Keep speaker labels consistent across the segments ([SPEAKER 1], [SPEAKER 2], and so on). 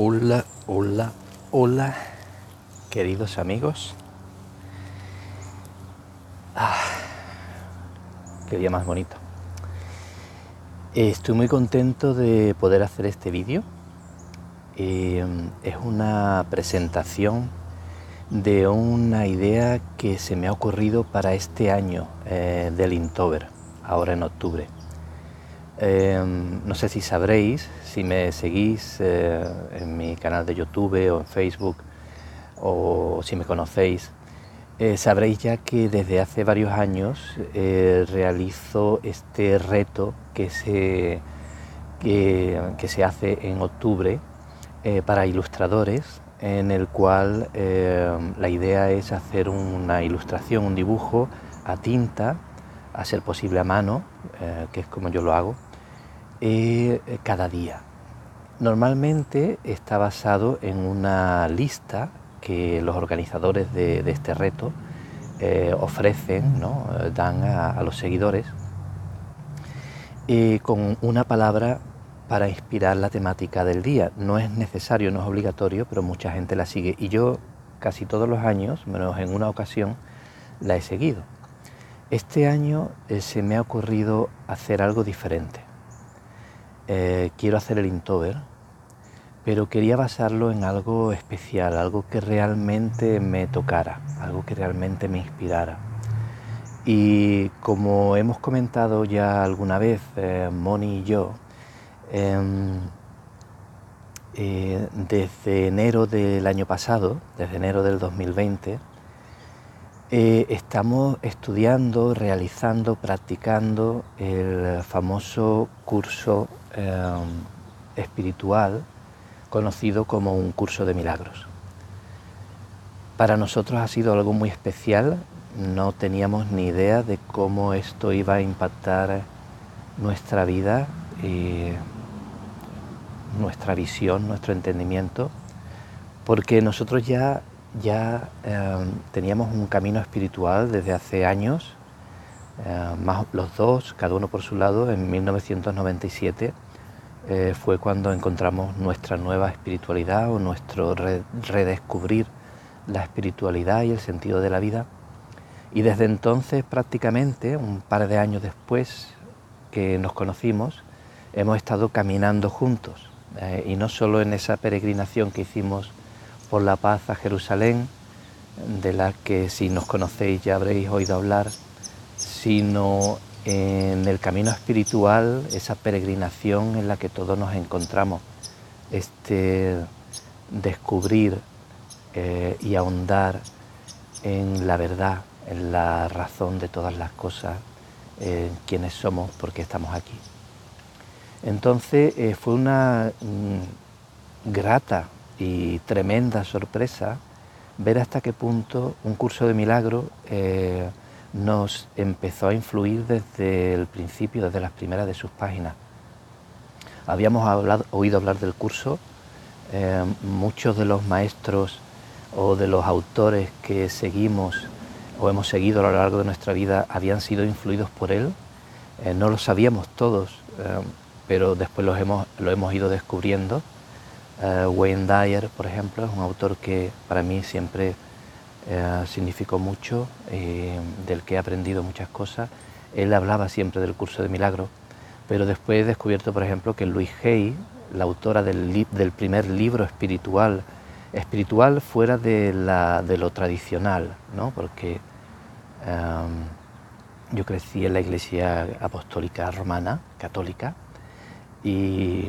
[SPEAKER 1] Hola, hola, hola, queridos amigos. Ah, qué día más bonito. Estoy muy contento de poder hacer este vídeo. Eh, es una presentación de una idea que se me ha ocurrido para este año eh, del Inktober, ahora en octubre. Em, no sé si sabréis, si me seguís eh, en mi canal de YouTube o en Facebook o si me conocéis, eh, sabréis ya que desde hace varios años eh, realizo este reto que se, que, que se hace en octubre para ilustradores, en el cual la idea es hacer una ilustración, un dibujo a tinta, a ser posible a mano, que es como yo lo hago, eh, cada día. Normalmente está basado en una lista que los organizadores de, este reto eh, ofrecen, dan a, los seguidores, eh, con una palabra para inspirar la temática del día. No es necesario, no es obligatorio, pero mucha gente la sigue. Y yo casi todos los años, menos en una ocasión, la he seguido. Este año se me ha ocurrido hacer algo diferente. Eh, quiero hacer el Inktober, pero quería basarlo en algo especial, algo que realmente me tocara, algo que realmente me inspirara. Y como hemos comentado ya alguna vez, eh, Moni y yo, em, eh, desde enero del año pasado, desde enero del 2020, estamos estudiando, realizando, practicando el famoso curso Em, espiritual conocido como un curso de milagros. Para nosotros ha sido algo muy especial, no teníamos ni idea de cómo esto iba a impactar nuestra vida, y nuestra visión, nuestro entendimiento, porque nosotros ya, ya em, teníamos un camino espiritual desde hace años, eh, más los dos, cada uno por su lado, en 1997 eh, fue cuando encontramos nuestra nueva espiritualidad o nuestro redescubrir la espiritualidad y el sentido de la vida. Y desde entonces prácticamente, un par de años después que nos conocimos, hemos estado caminando juntos. Eh, y no solo en esa peregrinación que hicimos por la paz a Jerusalén, de la que si nos conocéis ya habréis oído hablar, sino en el camino espiritual, esa peregrinación en la que todos nos encontramos, este descubrir eh, y ahondar en la verdad, en la razón de todas las cosas, en quiénes somos, por qué estamos aquí. Entonces eh, fue una mm, grata y tremenda sorpresa ver hasta qué punto un curso de milagro eh, nos empezó a influir desde el principio, desde las primeras de sus páginas. Habíamos oído hablar del curso, eh, muchos de los maestros o de los autores que seguimos o hemos seguido a lo largo de nuestra vida habían sido influidos por él. Eh, no lo sabíamos todos, eh, pero después los hemos, lo hemos ido descubriendo. Wayne Dyer, por ejemplo, es un autor que para mí siempre eh, significó mucho, eh, del que he aprendido muchas cosas. Él hablaba siempre del curso de milagro, pero después he descubierto, por ejemplo, que Louise Hay, la autora del, del primer libro espiritual, espiritual fuera de, la, de lo tradicional, ¿no? porque em, yo crecí en la iglesia apostólica romana, católica, y,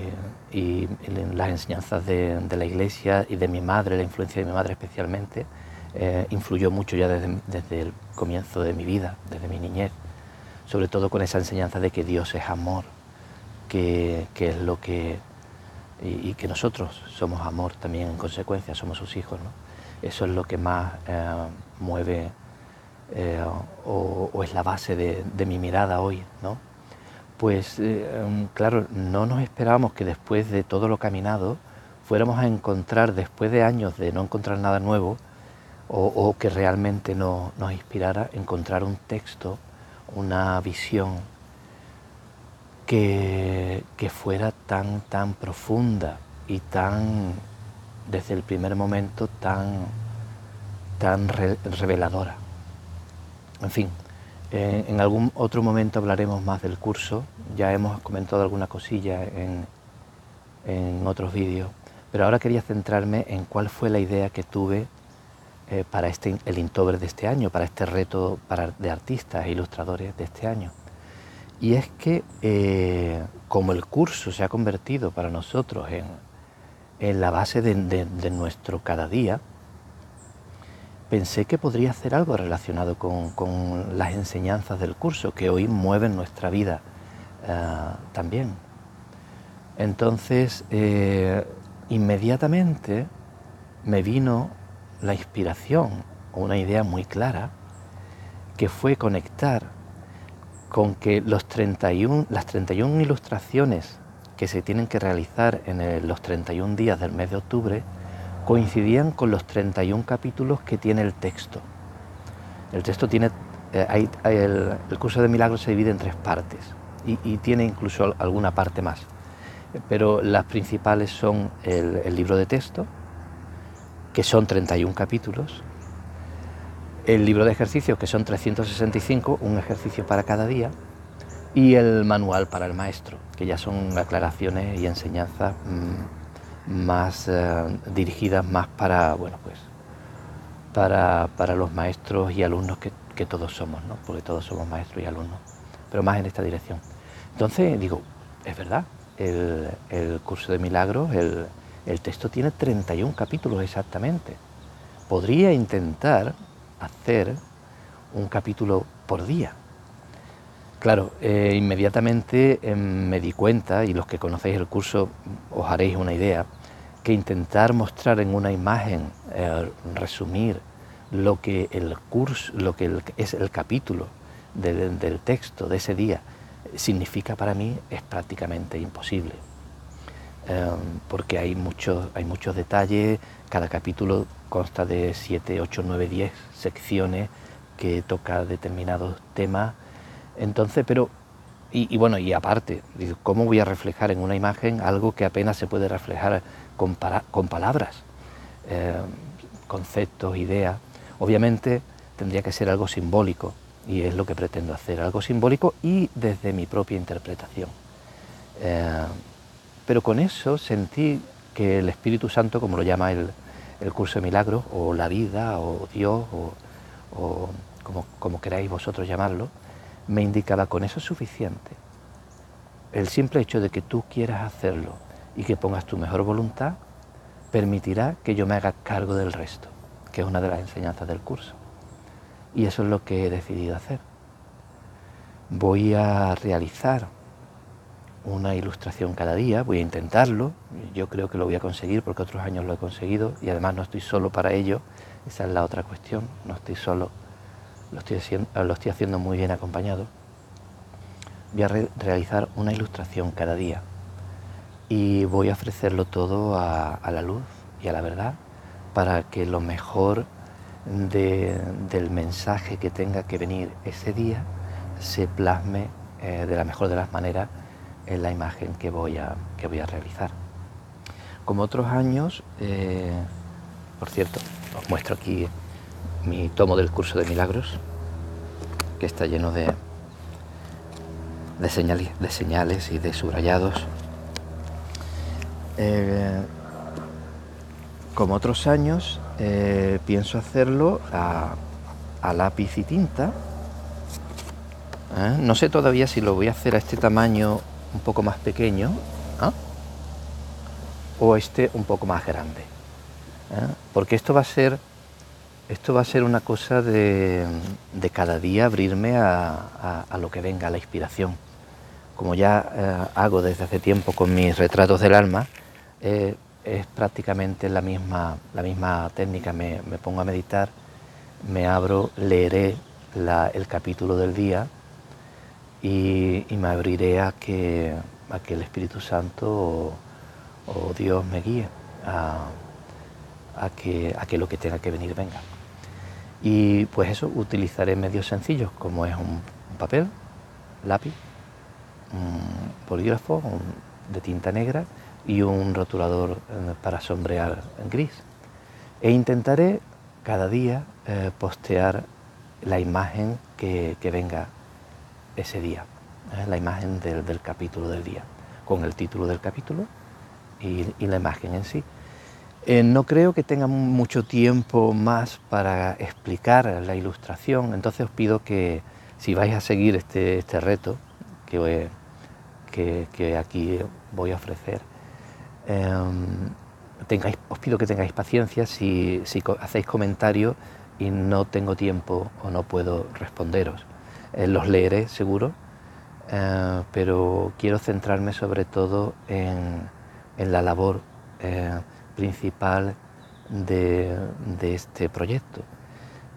[SPEAKER 1] y en las enseñanzas de, la iglesia y de mi madre, la influencia de mi madre especialmente, eh, influyó mucho ya desde, el comienzo de mi vida, desde mi niñez, sobre todo con esa enseñanza de que Dios es amor, que, es lo que... Y, que nosotros somos amor también en consecuencia, somos sus hijos. Eso es lo que más eh, mueve eh, o, es la base de, mi mirada hoy, ¿no? Pues claro, no nos esperábamos que después de todo lo caminado fuéramos a encontrar, después de años de no encontrar nada nuevo, o, que realmente nos inspirara encontrar un texto, una visión que, fuera tan, tan profunda y tan desde el primer momento tan, tan reveladora. En fin, en algún otro momento hablaremos más del curso, ya hemos comentado alguna cosilla en, en otros vídeos, pero ahora quería centrarme en cuál fue la idea que tuve eh, para este, el Inktober de este año, para este reto para, de artistas e ilustradores de este año. Y es que eh, como el curso se ha convertido para nosotros en, en la base de, nuestro cada día, pensé que podría hacer algo relacionado con, con, las enseñanzas del curso que hoy mueven nuestra vida uh, también. Entonces, eh, inmediatamente me vino la inspiración o una idea muy clara que fue conectar con que los 31, las 31 ilustraciones que se tienen que realizar en los 31 días del mes de octubre coincidían con los 31 capítulos que tiene el texto. El texto tiene, eh, el, curso de milagros se divide en tres partes y, tiene incluso alguna parte más, pero las principales son el libro de texto, que son 31 capítulos, el libro de ejercicios, que son 365, un ejercicio para cada día, y el manual para el maestro, que ya son aclaraciones y enseñanzas mm, más eh, dirigidas más para, bueno, pues, para, para los maestros y alumnos que, que, todos somos, ¿no? porque todos somos maestros y alumnos, pero más en esta dirección. Entonces digo, es verdad, el, el curso de milagros, el, el texto tiene 31 capítulos exactamente. Podría intentar hacer un capítulo por día. Claro, eh, inmediatamente eh, me di cuenta, y los que conocéis el curso os haréis una idea, que intentar mostrar en una imagen, eh, resumir lo que el curso, lo que es el capítulo del texto de ese día, significa para mí es prácticamente imposible. Em, porque hay muchos, hay muchos detalles, cada capítulo consta de 7, 8, 9, 10 secciones que toca determinados temas. Entonces, pero, y, bueno, y aparte, ¿cómo voy a reflejar en una imagen algo que apenas se puede reflejar con, palabras? Em, conceptos, ideas. Obviamente tendría que ser algo simbólico y es lo que pretendo hacer, algo simbólico y desde mi propia interpretación. Em, pero con eso sentí que el Espíritu Santo, como lo llama el, curso de milagros, o la vida, o Dios, o, como, queráis vosotros llamarlo, me indicaba con eso es suficiente. El simple hecho de que tú quieras hacerlo y que pongas tu mejor voluntad permitirá que yo me haga cargo del resto, que es una de las enseñanzas del curso. Y eso es lo que he decidido hacer. Voy a realizar una ilustración cada día, voy a intentarlo, yo creo que lo voy a conseguir porque otros años lo he conseguido y además no estoy solo para ello, esa es la otra cuestión, no estoy solo, lo estoy haciendo, lo estoy haciendo muy bien acompañado. Voy a realizar una ilustración cada día y voy a ofrecerlo todo a, la luz y a la verdad para que lo mejor del mensaje que tenga que venir ese día se plasme eh, de la mejor de las maneras en la imagen que voy a, que voy a realizar. Como otros años, eh, por cierto, os muestro aquí mi tomo del curso de milagros, que está lleno de, de, señales, de señales y de subrayados. Eh, como otros años, eh, pienso hacerlo a, a lápiz y tinta. No sé todavía si lo voy a hacer a este tamaño un poco más pequeño ¿ah? o este un poco más grande. ¿eh? Porque esto va a ser esto va a ser una cosa de, cada día abrirme a, lo que venga, a la inspiración. Como ya eh, hago desde hace tiempo con mis retratos del alma, eh, es prácticamente la misma, la misma técnica. Me, pongo a meditar, me abro, leeré el capítulo del día y, me abriré a que, a que el Espíritu Santo o, Dios me guíe a, que, a que lo que tenga que venir venga. Y pues eso, utilizaré medios sencillos como es un, papel, lápiz, un bolígrafo de tinta negra, y un rotulador eh, para sombrear en gris. E intentaré cada día eh, postear la imagen que, venga ese día, eh, la imagen del, capítulo del día, con el título del capítulo y, la imagen en sí. no creo que tenga mucho tiempo más para explicar la ilustración, entonces os pido que si vais a seguir este, este reto que, que, aquí voy a ofrecer, em, tengáis, os pido que tengáis paciencia si, hacéis comentarios y no tengo tiempo o no puedo responderos. Eh, los leeré seguro, eh, pero quiero centrarme sobre todo en, la labor eh, principal de, este proyecto,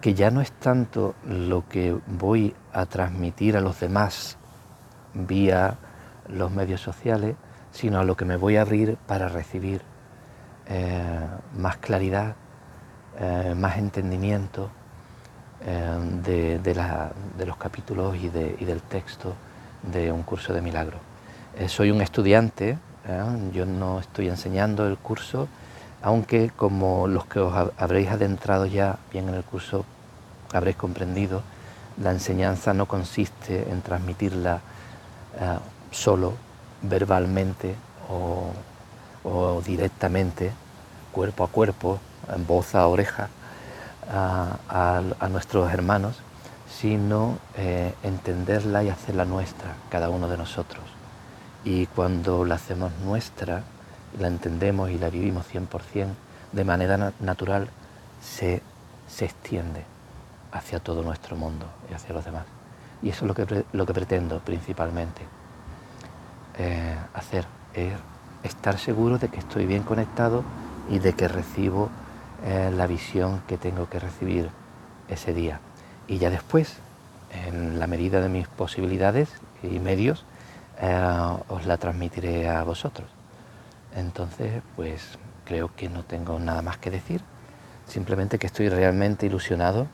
[SPEAKER 1] que ya no es tanto lo que voy a transmitir a los demás vía los medios sociales, sino a lo que me voy a abrir para recibir más claridad, más entendimiento eh, de, los capítulos y, del texto de un curso de milagro. soy un estudiante, yo no estoy enseñando el curso, aunque como los que os habréis adentrado ya bien en el curso habréis comprendido, la enseñanza no consiste en transmitirla solo verbalmente o, directamente, cuerpo a cuerpo, en voz a oreja, a, nuestros hermanos, sino eh, entenderla y hacerla nuestra, cada uno de nosotros. Y cuando la hacemos nuestra, la entendemos y la vivimos 100%, de manera natural se, se extiende hacia todo nuestro mundo y hacia los demás. Y eso es lo que, lo que pretendo principalmente. Eh, hacer, es estar seguro de que estoy bien conectado y de que recibo la visión que tengo que recibir ese día. Y ya después, en la medida de mis posibilidades y medios, eh, os la transmitiré a vosotros. Entonces, pues creo que no tengo nada más que decir, simplemente que estoy realmente ilusionado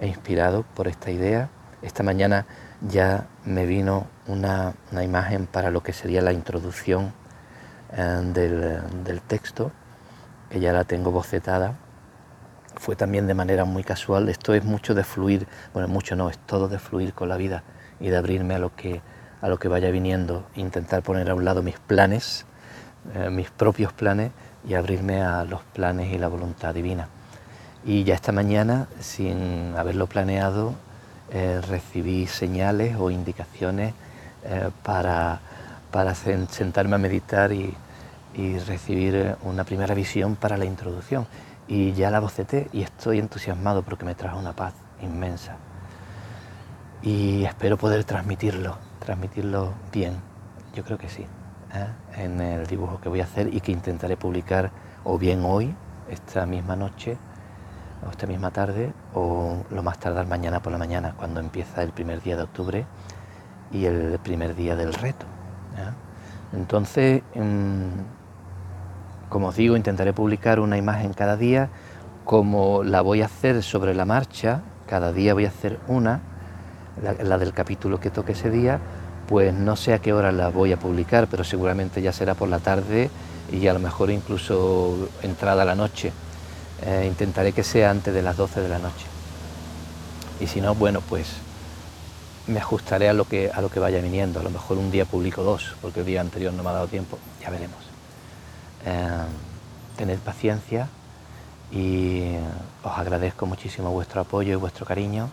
[SPEAKER 1] e inspirado por esta idea. Esta mañana ya me vino una, imagen para lo que sería la introducción eh, del, texto, que ya la tengo bocetada. Fue también de manera muy casual. Esto es mucho de fluir, bueno, mucho no, es todo de fluir con la vida y de abrirme a lo que, a lo que vaya viniendo, intentar poner a un lado mis planes, eh, mis propios planes y abrirme a los planes y la voluntad divina. Y ya esta mañana, sin haberlo planeado, eh, recibí señales o indicaciones eh, para, para sentarme a meditar y, recibir eh, una primera visión para la introducción. Y ya la boceté y estoy entusiasmado porque me trajo una paz inmensa. Y espero poder transmitirlo, transmitirlo bien. Yo creo que sí, en el dibujo que voy a hacer y que intentaré publicar o bien hoy, esta misma noche, o esta misma tarde o lo más tardar mañana por la mañana, cuando empieza el primer día de octubre y el primer día del reto. Entonces, mm, como os digo, intentaré publicar una imagen cada día, como la voy a hacer sobre la marcha, cada día voy a hacer una, la, del capítulo que toque ese día, pues no sé a qué hora la voy a publicar, pero seguramente ya será por la tarde y a lo mejor incluso entrada la noche. Eh, intentaré que sea antes de las 12 de la noche. Y si no, bueno, pues me ajustaré a lo que, a lo que vaya viniendo. A lo mejor un día publico dos, porque el día anterior no me ha dado tiempo. Ya veremos. Eh, tened paciencia y os agradezco muchísimo vuestro apoyo y vuestro cariño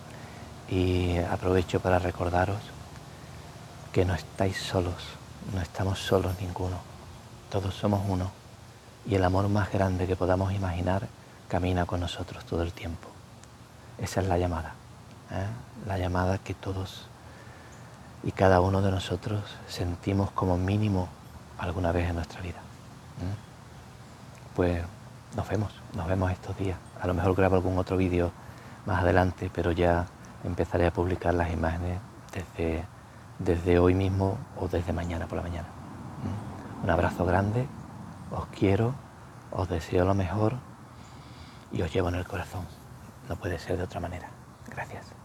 [SPEAKER 1] y aprovecho para recordaros que no estáis solos, no estamos solos ninguno, todos somos uno y el amor más grande que podamos imaginar camina con nosotros todo el tiempo. Esa es la llamada, ¿eh? la llamada que todos y cada uno de nosotros sentimos como mínimo alguna vez en nuestra vida. ¿Eh? Pues nos vemos, nos vemos estos días. A lo mejor grabo algún otro vídeo más adelante, pero ya empezaré a publicar las imágenes desde, desde hoy mismo o desde mañana por la mañana. ¿eh? Un abrazo grande, os quiero, os deseo lo mejor y os llevo en el corazón. No puede ser de otra manera. Gracias.